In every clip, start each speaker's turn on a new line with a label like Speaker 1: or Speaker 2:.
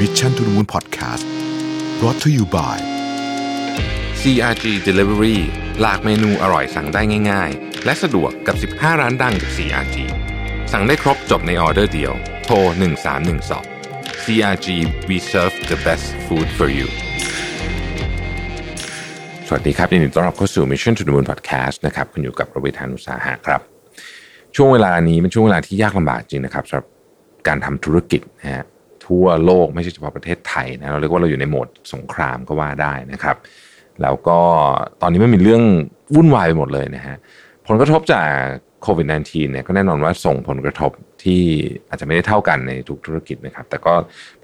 Speaker 1: Mission to the Moon Podcast brought to you by
Speaker 2: CRG Delivery หลากเมนูอร่อยสั่งได้ง่าย ๆ และสะดวกกับ 15 ร้านดังจาก CRG สั่งได้ครบจบในออเดอร์เดียว โทร 1312 CRG we serve the best food for you สวัสดีครับยินดีต้อนรับเข้าสู่ Mission to the Moon Podcast นะครับคุณอยู่กับระวิทานุสาหะครับ ช่วงเวลานี้เป็นช่วงเวลาที่ยากลำบากจริงนะครับสำหรับการทำธุรกิจนะฮะ ทั่วโลกไม่ใช่เฉพาะประเทศไทยนะเราเรียกว่าเราอยู่ในโหมดสงครามก็ว่าได้นะครับ แล้วก็ตอนนี้ไม่มีเรื่องวุ่นวายไปหมดเลยนะฮะผลกระทบจากโควิด -19 เนี่ยก็แน่นอนว่าส่งผลกระทบที่อาจจะไม่ได้เท่ากันในทุกธุรกิจนะครับ แต่ก็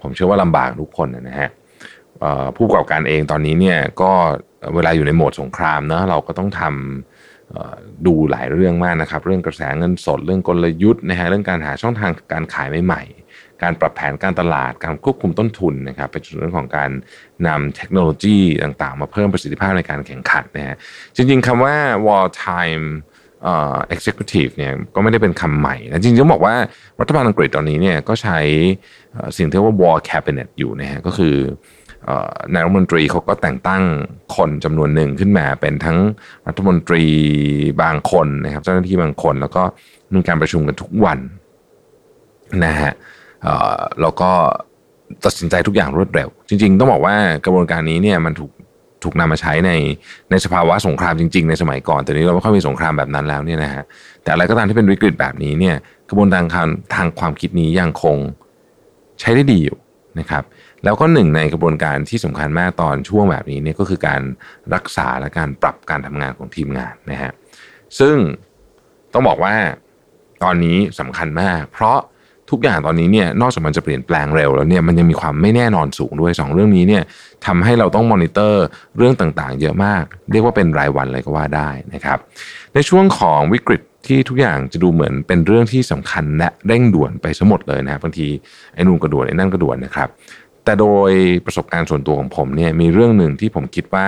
Speaker 2: ผมเชื่อว่าลำบากทุกคนนะฮะผู้ประกอบการเองตอนนี้เนี่ยก็เวลาอยู่ในโหมดสงครามเนะเราก็ต้องทำดูหลายเรื่องมากนะครับ เรื่องกระแสเงินสดเรื่องกลยุทธ์นะฮะเรื่องการหาช่องทางการขายใหม่ การปรับแผนการตลาดการควบคุมต้นทุนนะครับเป็นเรื่องของการนำเทคโนโลยีต่างๆ มาเพิ่มประสิทธิภาพในการแข่งขันนะฮะจริงๆคำว่า war time เอ่อ executive เนี่ยก็ไม่ได้เป็นคำใหม่นะจริงๆต้องบอกว่ารัฐบาลอังกฤษตอนนี้เนี่ยก็ใช้สิ่งที่เรียกว่า war cabinet อยู่นะฮะก็คือนายรัฐมนตรีเขาก็แต่งตั้งคนจำนวนหนึ่งขึ้นมา เป็นทั้งรัฐมนตรีบางคนนะครับเจ้าหน้าที่บางคน แล้วก็มีการประชุมกันทุกวันนะฮะเแล้วก็ตัดสินใจทุกอย่างรวดเร็ว จริง ๆ ต้องบอกว่ากระบวนการนี้เนี่ยมันถูกถูกนำมาใช้ในในสภาวะสงครามจริง ๆ ในสมัยก่อนแต่นี้เราไม่ค่อยมีสงครามแบบนั้นแล้วเนี่ยนะฮะแต่อะไรก็ตามที่เป็นวิกฤตแบบนี้เนี่ยกระบวนการทางทางความคิดนี้ยังคงใช้ได้ดีอยู่นะครับแล้วก็หนึ่งในกระบวนการที่สำคัญมากตอนช่วงแบบนี้เนี่ยก็คือการรักษาและการปรับการทำงานของทีมงานนะฮะซึ่งต้องบอกว่าตอนนี้สำคัญมาก เพราะ ทุกอย่างตอนนี้เนี่ยนอกจากมันจะเปลี่ยนแปลงเร็วแล้วเนี่ยมันยังมีความไม่แน่นอนสูงด้วยสองเรื่องนี้เนี่ยทำให้เราต้องมอนิเตอร์เรื่องต่างๆ เยอะมาก เรียกว่าเป็นรายวันเลยก็ว่าได้นะครับ ในช่วงของวิกฤตที่ทุกอย่างจะดูเหมือนเป็นเรื่องที่สำคัญและเร่งด่วนไปสมดเลยนะครับบางทีไอ้นู่นก็ด่วนไอ้นั่นก็ด่วนนะครับ แต่โดยประสบการณ์ส่วนตัวของผมเนี่ยมีเรื่องหนึ่งที่ผมคิดว่า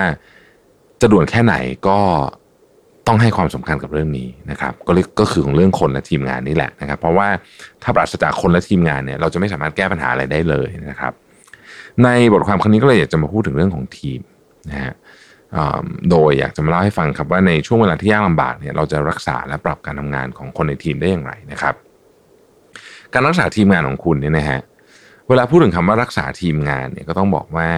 Speaker 2: จะด่วนแค่ไหนก็ ต้องให้ความสำคัญกับเรื่องนี้นะครับก็ก็คือของเรื่องคนและทีมงานนี่แหละนะครับ เพราะว่าถ้าปราศจากคนและทีมงานเนี่ยเราจะไม่สามารถแก้ปัญหาอะไรได้เลยนะครับ ในบทความครั้งนี้ก็เลยอยากจะมาพูดถึงเรื่องของทีมนะฮะโดยอยากจะมาเล่าให้ฟังครับว่าในช่วงเวลาที่ยากลำบากเนี่ยเราจะรักษาและปรับการทำงานของคนในทีมได้อย่างไรนะครับ การรักษาทีมงานของคุณเนี่ยนะฮะเวลาพูดถึงคำว่ารักษาทีมงานเนี่ยก็ต้องบอกว่า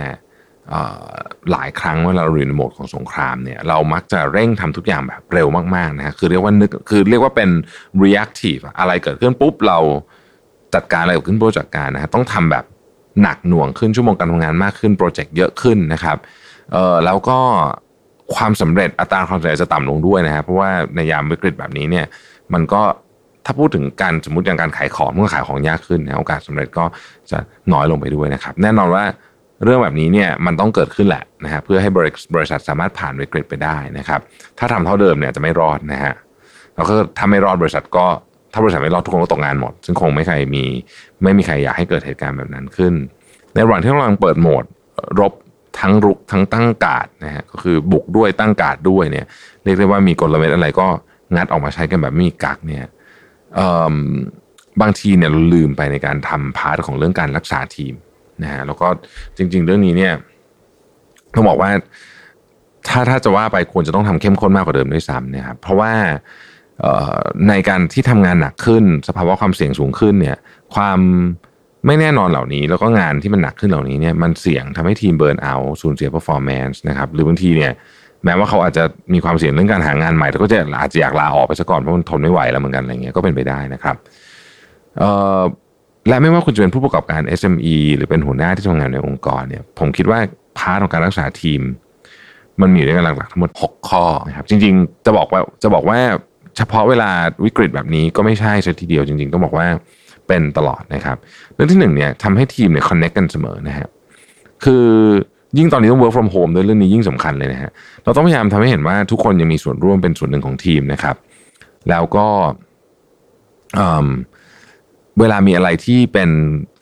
Speaker 2: หลายครั้งเวลาเราอยู่ในโหมดของสงครามเนี่ยเรามักจะเร่งทำทุกอย่างแบบเร็วมากๆนะฮะคือเรียกว่านึกคือเรียกว่าเป็น reactive อะไรเกิดขึ้นปุ๊บเราจัดการอะไรเกิดขึ้นโปรจัดการนะฮะต้องทำแบบหนักหน่วงขึ้นชั่วโมงการทำงานมากขึ้นโปรเจกต์เยอะขึ้นนะครับเอ่อแล้วก็ความสำเร็จอัตราความสำเร็จจะต่ำลงด้วยนะฮะเพราะว่าในยามวิกฤตแบบนี้เนี่ยมันก็ถ้าพูดถึงการสมมติอย่างการขายของเมื่อขายของยากขึ้นนะโอกาสสำเร็จก็จะน้อยลงไปด้วยนะครับ แน่นอนว่า เรื่องแบบนี้เนี่ยมันต้องเกิดขึ้นแหละนะฮะเพื่อให้บริบรษัทสามารถผ่านวิกฤตไปได้นะครับ ถ้าทำเท่าเดิมเนี่ยจะไม่รอดนะฮะแล้วก็ถ้าไม่รอดบริษัทก็ถ้าบริษัทไม่รอดทุกคนก็ตกงานหมด ซึ่งคงไม่ใครมีไม่มีใครอยากให้เกิดเหตุการณ์แบบนั้นขึ้น ในระหว่างที่กำลังเปิดโหมด รบทั้งรุกทั้งตั้งการ์ดนะฮะก็คือบุกด้วยตั้งการดด้วยเนี่ยเรียกได้ว่ามีกลเม็ดอะไรก็งัดออกมาใช้กันแบบไม่มีกักเนี่ยบางทีเนี่ยเราลืมไปในการทำ part ของเรื่องการรักษาทีม นะฮะแล้วก็จริง ๆ เรื่องนี้เนี่ยต้องบอกว่าถ้าถ้าจะว่าไปควรจะต้องทำเข้มข้นมากกว่าเดิมด้วยซ้ำนะครับเพราะว่าในการที่ทำงานหนักขึ้น สภาวะความเสี่ยงสูงขึ้นเนี่ยความไม่แน่นอนเหล่านี้ แล้วก็งานที่มันหนักขึ้นเหล่านี้เนี่ยมันเสี่ยงทำให้ทีม burnout สูญเสีย performance นะครับหรือบางทีเนี่ยแม้ว่าเขาอาจจะมีความเสี่ยงเรื่องการหางานใหม่แต่ก็จะอาจจะอยากลาออกไปซะก่อนเพราะมันทนไม่ไหวแล้วเหมือนกันอะไรเงี้ยก็เป็นไปได้นะครับ และไม่ว่าคุณจะเป็นผู้ประกอบการ SME หรือเป็นหัวหน้าที่ทำงานในองค์กรเนี่ยผมคิดว่า part ของการรักษาทีม มันมีอยู่ด้วยกันหลักๆทั้งหมด 6 ข้อนะครับจริงๆจะบอกว่าจะบอกว่าเฉพาะเวลาวิกฤตแบบนี้ก็ไม่ใช่ซะทีเดียวจริงๆต้องบอกว่าเป็นตลอดนะครับเรื่องที่หนึ่งเนี่ยทำให้ทีมเนี่ย connect กันเสมอนะฮะคือยิ่งตอนนี้ต้อง work from home ด้วยเรื่องนี้ยิ่งสำคัญเลยนะฮะเราต้องพยายามทำให้เห็นว่าทุกคนยังมีส่วนร่วมเป็นส่วนหนึ่งของทีมนะครับ แล้วก็อืม เวลามีอะไรที่เป็น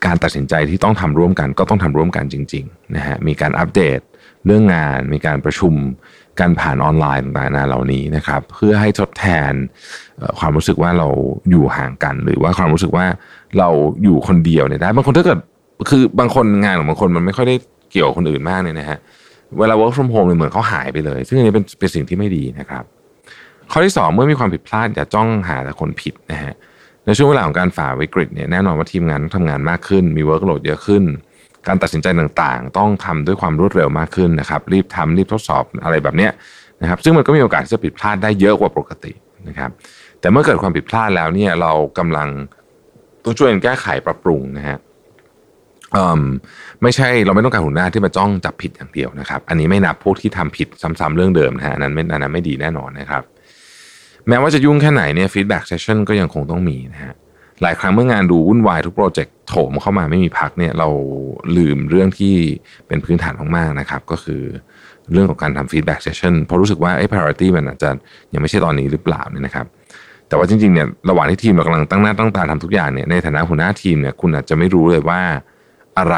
Speaker 2: การตัดสินใจที่ต้องทำร่วมกันก็ต้องทำร่วมกันจริงๆนะฮะมีการอัปเดตเรื่องงานมีการประชุมการผ่านออนไลน์ต่างๆเหล่านี้นะครับ เพื่อให้ทดแทนความรู้สึกว่าเราอยู่ห่างกัน หรือว่าความรู้สึกว่าเราอยู่คนเดียวเนี่ยได้บางคนถ้าเกิดคือบางคนงานของบางคนมันไม่ค่อยได้เกี่ยวกับคนอื่นมากเนี่ยนะฮะเวลา work from home เนี่ยเหมือนเขาหายไปเลย ซึ่งอันนี้เป็นเป็นสิ่งที่ไม่ดีนะครับ ข้อที่สองเมื่อมีความผิดพลาดอย่าจ้องหาแต่คนผิดนะฮะ ในช่วงเวลาของการฝ่าวิกฤตเนี่ยแน่นอนว่าทีมงานต้องทำงานมากขึ้น มี workload เยอะขึ้น การตัดสินใจต่างๆ ต้องทำด้วยความรวดเร็วมากขึ้นนะครับ รีบทำรีบทดสอบอะไรแบบเนี้ยนะครับ ซึ่งมันก็มีโอกาสที่จะผิดพลาดได้เยอะกว่าปกตินะครับ แต่เมื่อเกิดความผิดพลาดแล้วเนี่ยเรากำลังต้องช่วยกันแก้ไขปรับปรุงนะฮะไม่ใช่เราไม่ต้องการหัวหน้าที่มาจ้องจับผิดอย่างเดียวนะครับ อันนี้ไม่นับพวกที่ทำผิดซ้ำๆเรื่องเดิมนะฮะอันนั้นไม่อันนั้นไม่ดีแน่นอนนะครับ แม้ว่าจะยุ่งแค่ไหนเนี่ย feedback session ก็ยังคงต้องมีนะฮะหลายครั้งเมื่องานดูวุ่นวายทุกโปรเจกต์โถมเข้ามาไม่มีพักเนี่ยเราลืมเรื่องที่เป็นพื้นฐานมากๆนะครับ ก็คือเรื่องของการทำ feedback session เพราะรู้สึกว่าไอ้ priority มันอาจจะยังไม่ใช่ตอนนี้หรือเปล่าเนี่ยนะครับ แต่ว่าจริงๆเนี่ยระหว่างที่ทีมเรากำลังตั้งหน้าตั้งตาทำทุกอย่างเนี่ยในฐานะหัวหน้าทีมเนี่ยคุณอาจจะไม่รู้เลยว่าอะไร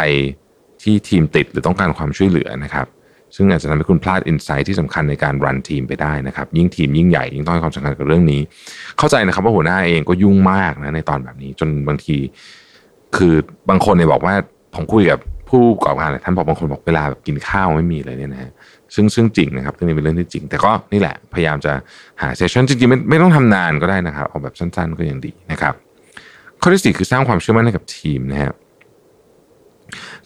Speaker 2: ที่ทีมติดหรือต้องการความช่วยเหลือนะครับ ซึ่งอาจจะทำให้คุณพลาดอินไซต์ที่สำคัญในการรันทีมไปได้นะครับ ยิ่งทีมยิ่งใหญ่ยิ่งต้องให้ความสำคัญกับเรื่องนี้ เข้าใจนะครับว่าหัวหน้าเองก็ยุ่งมากนะในตอนแบบนี้ จนบางที คือบางคนเนี่ยบอกว่าผมคุยกับผู้ประกอบการท่านบอกบางคนบอกเวลาแบบกินข้าวไม่มีเลยเนี่ยนะฮะซึ่งซึ่งจริงนะครับเรื่องนี้เป็นเรื่องที่จริง แต่ก็นี่แหละพยายามจะหาเซสชั่นจริงๆไม่ไม่ต้องทำนานก็ได้นะครับ เอาแบบสั้น ๆ ก็ยังดีนะครับ ข้อที่สี่คือสร้างความเชื่อมั่นให้กับทีมนะครับ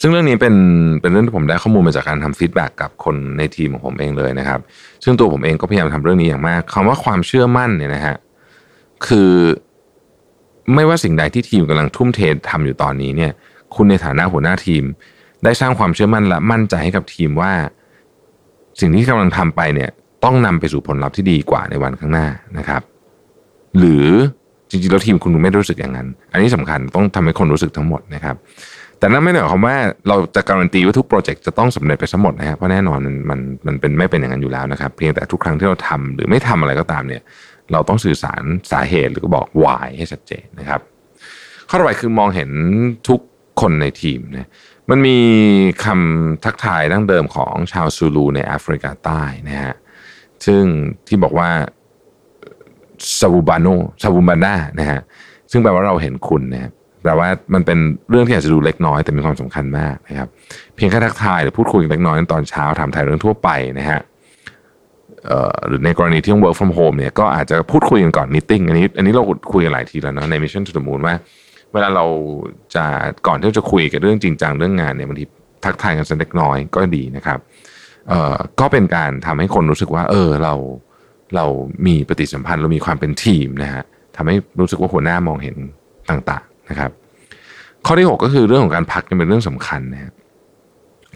Speaker 2: ซึ่งเรื่องนี้เป็นเป็นเรื่องที่ผมได้ข้อมูลมาจากการทำ feedback กับคนในทีมของผมเองเลยนะครับ ซึ่งตัวผมเองก็พยายามทำเรื่องนี้อย่างมากคำว่าความเชื่อมั่นเนี่ยนะฮะคือไม่ว่าสิ่งใดที่ทีมกำลังทุ่มเททำอยู่ตอนนี้เนี่ย คุณในฐานะหัวหน้าทีม ได้สร้างความเชื่อมั่นและมั่นใจให้กับทีมว่า สิ่งที่กำลังทำไปเนี่ย ต้องนำไปสู่ผลลัพธ์ที่ดีกว่าในวันข้างหน้านะครับ หรือจริงๆแล้วทีมคุณไม่รู้สึกอย่างนั้น อันนี้สำคัญต้องทำให้คนรู้สึกทั้งหมดนะครับ แต่นั่นไม่ได้หมายความว่าเราจะการันตีว่าทุกโปรเจกต์จะต้องสำเร็จไปทั้งหมดนะครับเพราะแน่นอนมันมันมันเป็นไม่เป็นอย่างนั้นอยู่แล้วนะครับ เพียงแต่ทุกครั้งที่เราทำหรือไม่ทำอะไรก็ตามเนี่ย เราต้องสื่อสารสาเหตุหรือก็บอก why ให้ชัดเจนนะครับ ข้อต่อไปคือมองเห็นทุกคนในทีมนะมันมีคำทักทายดั้งเดิมของชาวซูลูในแอฟริกาใต้นะฮะซึ่งที่บอกว่า Sawubona Sawubona นะฮะซึ่งแปลว่าเราเห็นคุณนะครับ แปลว่ามันเป็นเรื่องที่อาจจะดูเล็กน้อยแต่มีความสำคัญมากนะครับ เพียงแค่ทักทายหรือพูดคุยเล็กน้อยตอนเช้าถามถ่ายเรื่องทั่วไปนะฮะหรือในกรณีที่ต้อง work from home เนี่ยก็อาจจะพูดคุยกันก่อนมิ팅อันนี้อันนี้เราคุยกันหลายทีแล้วเนาะใน Mission to the Moon ว่า เวลาเราจะก่อนที่จะคุยกับเรื่องจริงจังเรื่องงานเนี่ยบางทีทักทายกันสักเล็กน้อยก็ดีนะครับเอ่อก็เป็นการทำให้คนรู้สึกว่า เออเราเรามีปฏิสัมพันธ์เรามีความเป็นทีมนะฮะทำให้รู้สึกว่าหัวหน้ามองเห็นต่าง นะครับ ข้อที่ 6 ก็คือเรื่องของการพักเป็นเรื่องสำคัญนะครับ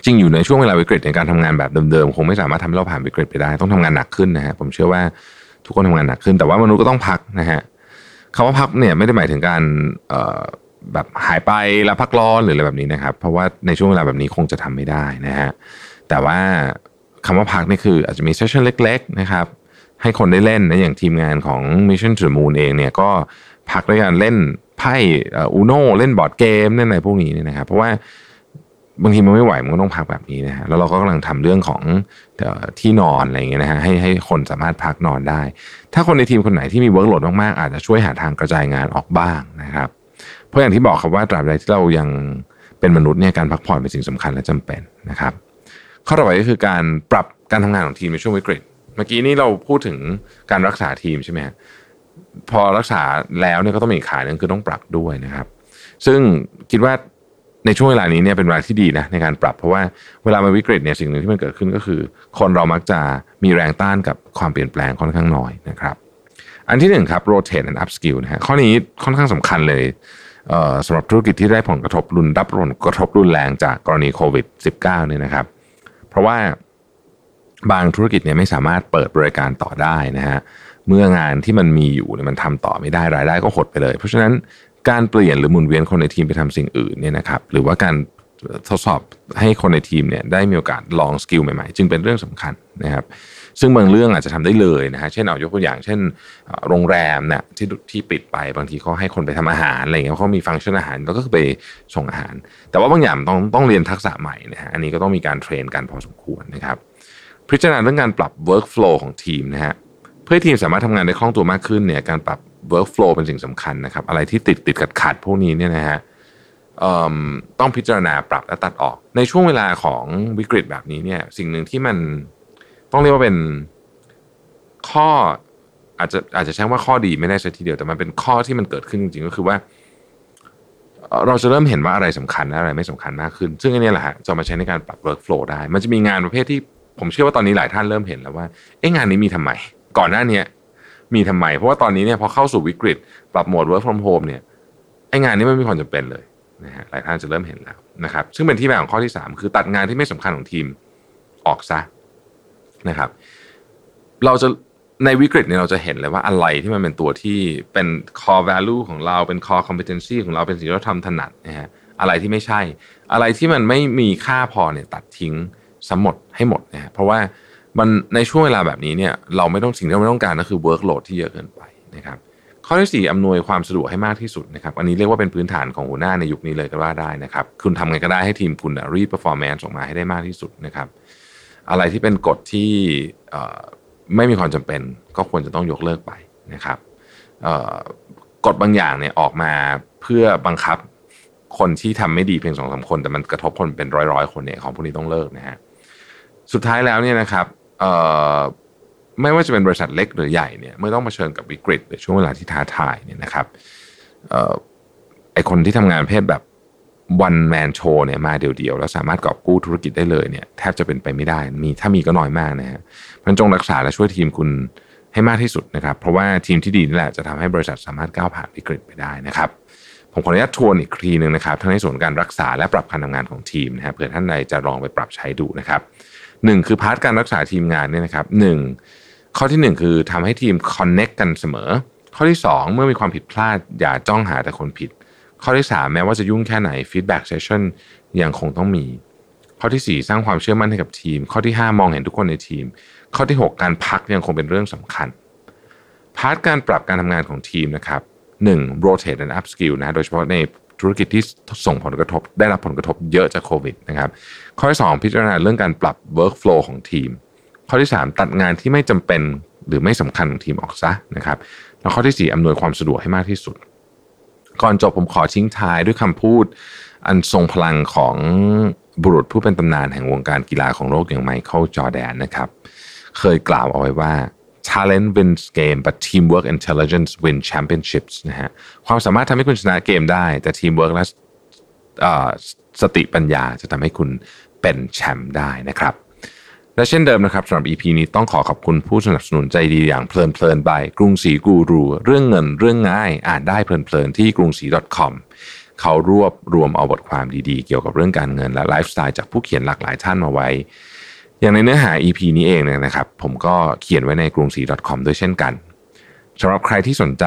Speaker 2: จริงอยู่ในช่วงเวลาวิกฤตในการทำงานแบบเดิมๆคงไม่สามารถทำให้เราผ่านวิกฤตไปได้ ต้องทำงานหนักขึ้นนะฮะผมเชื่อว่าทุกคนทำงานหนักขึ้น แต่ว่ามนุษย์ก็ต้องพักนะฮะคำว่าพักเนี่ยไม่ได้หมายถึงการแบบหายไปแล้วพักร้อนหรืออะไรแบบนี้นะครับ เพราะว่าในช่วงเวลาแบบนี้คงจะทำไม่ได้นะฮะแต่ว่าคำว่าพักนี่คืออาจจะมี session เล็ก ๆ นะครับ ให้คนได้เล่นนะอย่างทีมงานของ Mission to the Moon เองเนี่ยก็พักด้วยการเล่น ไพ่อูโน่เล่นบอร์ดเกมเล่นอะไรพวกนี้เนี่ยนะครับเพราะว่าบางทีมันไม่ไหวมันก็ต้องพักแบบนี้นะฮะแล้วเราก็กำลังทำเรื่องของที่นอนอะไรอย่างเงี้ยนะฮะให้ให้คนสามารถพักนอนได้ ถ้าคนในทีมคนไหนที่มี workload มากๆ อาจจะช่วยหาทางกระจายงานออกบ้างนะครับ เพราะอย่างที่บอกครับว่าตราบใดที่เรายังเป็นมนุษย์เนี่ยการพักผ่อนเป็นสิ่งสำคัญและจำเป็นนะครับ ข้อต่อไปก็คือการปรับการทำงานของทีมในช่วงวิกฤต เมื่อกี้นี้เราพูดถึงการรักษาทีมใช่ไหม พอรักษาแล้วเนี่ยก็ต้องมีขาหนึ่งคือต้องปรับด้วยนะครับ ซึ่งคิดว่าในช่วงเวลานี้เนี่ยเป็นเวลาที่ดีนะในการปรับ เพราะว่าเวลามาวิกฤตเนี่ยสิ่งหนึ่งที่มันเกิดขึ้นก็คือ คนเรามักจะมีแรงต้านกับความเปลี่ยนแปลงค่อนข้างน้อยนะครับอันที่หนึ่งครับ rotate and upskill นะฮะข้อนี้ค่อนข้างสำคัญเลยสำหรับธุรกิจที่ได้ผลกระทบรุนรับผลกระทบรุนแรงจากกรณีโควิด -19 เนี่ยนะครับ เพราะว่าบางธุรกิจเนี่ยไม่สามารถเปิดบริการต่อได้นะฮะ เมื่องานที่มันมีอยู่เนี่ยมันทำต่อไม่ได้รายได้ก็หดไปเลย เพราะฉะนั้นการเปลี่ยนหรือหมุนเวียนคนในทีมไปทำสิ่งอื่นเนี่ยนะครับหรือว่าการทดสอบให้คนในทีมเนี่ยได้มีโอกาสลอง skill ใหม่ๆ จึงเป็นเรื่องสำคัญนะครับซึ่งบางเรื่องอาจจะทำได้เลยนะฮะเช่นเอายกตัวอย่าง เช่น โรงแรมเนี่ยที่ที่ปิดไปบางทีเขาให้คนไปทำอาหารอะไรเงี้ยเขามีฟังก์ชันอาหารแล้วก็คือไปส่งอาหาร แต่ว่าบางอย่างต้องต้องเรียนทักษะใหม่นะฮะอันนี้ก็ต้องมีการเทรนกันพอสมควรนะครับพิจารณาเรื่องการปรับ workflow ของทีมนะฮะ เพื่อทีมสามารถทำงานได้คล่องตัวมากขึ้นเนี่ยการปรับ workflow เป็นสิ่งสำคัญนะครับ อะไรที่ติดติดขัดขัดพวกนี้เนี่ยนะฮะต้องพิจารณาปรับและตัดออก ในช่วงเวลาของวิกฤตแบบนี้เนี่ย สิ่งหนึ่งที่มันต้องเรียกว่าเป็นข้ออาจจะอาจจะใช้ว่าข้อดีไม่ได้ใช่ทีเดียวแต่มันเป็นข้อที่มันเกิดขึ้นจริงๆก็คือว่า เราจะเริ่มเห็นว่าอะไรสำคัญและอะไรไม่สำคัญมากขึ้น ซึ่งอันนี้แหละฮะจะมาใช้ในการปรับ workflow ได้ มันจะมีงานประเภทที่ผมเชื่อว่าตอนนี้หลายท่านเริ่มเห็นแล้วว่าเอ๊ะงานนี้มีทำไม ก่อนหน้านี้มีทำไม เพราะว่าตอนนี้เนี่ยพอเข้าสู่วิกฤต ปรับโหมด work from home เนี่ยไอ้งานนี้ไม่มีความจำเป็นเลยนะฮะหลายท่านจะเริ่มเห็นแล้วนะครับ ซึ่งเป็นที่มาของข้อที่ 3 คือตัดงานที่ไม่สำคัญของทีมออกซะนะครับ เราจะในวิกฤตเนี่ยเราจะเห็นเลยว่าอะไรที่มันเป็นตัวที่เป็น core value ของเราเป็น core competency ของเราเป็นสิ่งที่เราทำถนัดนะฮะอะไรที่ไม่ใช่ อะไรที่มันไม่มีค่าพอเนี่ยตัดทิ้งสมหมดให้หมดนะฮะเพราะว่า มันในช่วงเวลาแบบนี้เนี่ยเราไม่ต้องสิ่งที่เราไม่ต้องการก็คือ workload ที่เยอะเกินไปนะครับข้อที่ 4 อำนวยความสะดวกให้มากที่สุดนะครับ อันนี้เรียกว่าเป็นพื้นฐานของหัวหน้าในยุคนี้เลยก็ว่าได้นะครับ คุณทำไงก็ได้ให้ทีมคุณรีด performance ออกมาให้ได้มากที่สุดนะครับ อะไรที่เป็นกฎที่ไม่มีความจำเป็นก็ควรจะต้องยกเลิกไปนะครับกฎบางอย่างเนี่ยออกมาเพื่อบังคับคนที่ทำไม่ดีเพียงสองสาคน แต่มันกระทบคนเป็นร้อยร้อยคนเนี่ยของพวกนี้ต้องเลิกนะฮะ สุดท้ายแล้วเนี่ยนะครับ ไม่ว่าจะเป็นบริษัทเล็กหรือใหญ่เนี่ยเมื่อต้องมาเชิญกับวิกฤตหรือช่วงเวลาที่ท้าทายเนี่ยนะครับไอคนที่ทำงานประเภทแบบone man show เนี่ยมาเดียวๆ แล้วสามารถกอบกู้ธุรกิจได้เลยเนี่ยแทบจะเป็นไปไม่ได้มีถ้ามีก็น้อยมากนะฮะมันจงรักษาและช่วยทีมคุณให้มากที่สุดนะครับ เพราะว่าทีมที่ดีนี่แหละจะทำให้บริษัทสามารถก้าวผ่านวิกฤตไปได้นะครับ ผมขออนุญาตทวนอีกทีหนึ่งนะครับทั้งในส่วนการรักษาและปรับการทำงานของทีมนะฮะเผื่อท่านใดจะลองไปปรับใช้ดูนะครับ หนึ่งคือ part การรักษาทีมงานเนี่ยนะครับหนึ่งข้อที่หนึ่งคือทำให้ทีม connect กันเสมอ ข้อที่สองเมื่อมีความผิดพลาดอย่าจ้องหาแต่คนผิด ข้อที่3แม้ว่าจะยุ่งแค่ไหน feedback session ยังคงต้องมี ข้อที่4สร้างความเชื่อมั่นให้กับทีม ข้อที่5มองเห็นทุกคนในทีม ข้อที่6กการพักยังคงเป็นเรื่องสำคัญ part การปรับการทำงานของทีมนะครับ 1. rotate and upskill นะโดยเฉพาะใน ธุรกิจที่ส่งผลกระทบ ได้รับผลกระทบเยอะจากโควิดนะครับ ข้อที่2พิจารณาเรื่องการปรับ workflow ของทีม ข้อที่ 3 ตัดงานที่ไม่จำเป็นหรือไม่สำคัญของทีมออกซะนะครับแล้วข้อที่ 4 อำนวยความสะดวกให้มากที่สุด ก่อนจบผมขอทิ้งท้ายด้วยคำพูด อันทรงพลังของบุรุษผู้เป็นตำนานแห่งวงการกีฬาของโลกอย่างไมเคิลจอแดนนะครับ เคยกล่าวเอาไว้ว่า talent wins game but teamwork intelligence win championships นะฮะความสามารถทำให้คุณชนะเกมได้ แต่ teamwork และสติปัญญาจะทำให้คุณเป็นแชมป์ได้นะครับและเช่นเดิมนะครับสำหรับ EP นี้ต้องขอขอบคุณผู้สนับสนุนใจดีอย่างเพลินเพลินบายกรุงศรีกูรู เรื่องเงินเรื่องง่าย อ่านได้เพลินเพลินที่กรุงศรี .com เขารวบรวมเอาบทความดีๆ เกี่ยวกับเรื่องการเงินและไลฟ์สไตล์จากผู้เขียนหลากหลายท่านมาไว้ อย่างในเนื้อหา EP นี้เองเนี่ยนะครับ ผมก็เขียนไว้ในกรุงศรี .com ด้วยเช่นกันสำหรับใครที่สนใจ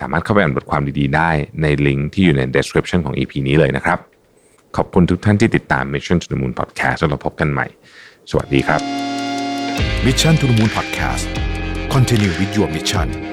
Speaker 2: สามารถเข้าไปอ่านบทความดีๆ ได้ในลิงก์ที่อยู่ใน description ของ EP นี้เลยนะครับ ขอบคุณทุกท่านที่ติดตาม Mission to the Moon Podcast แล้วเราพบกันใหม่ สวัสดีครับ
Speaker 1: Mission to the Moon Podcast Continue with your mission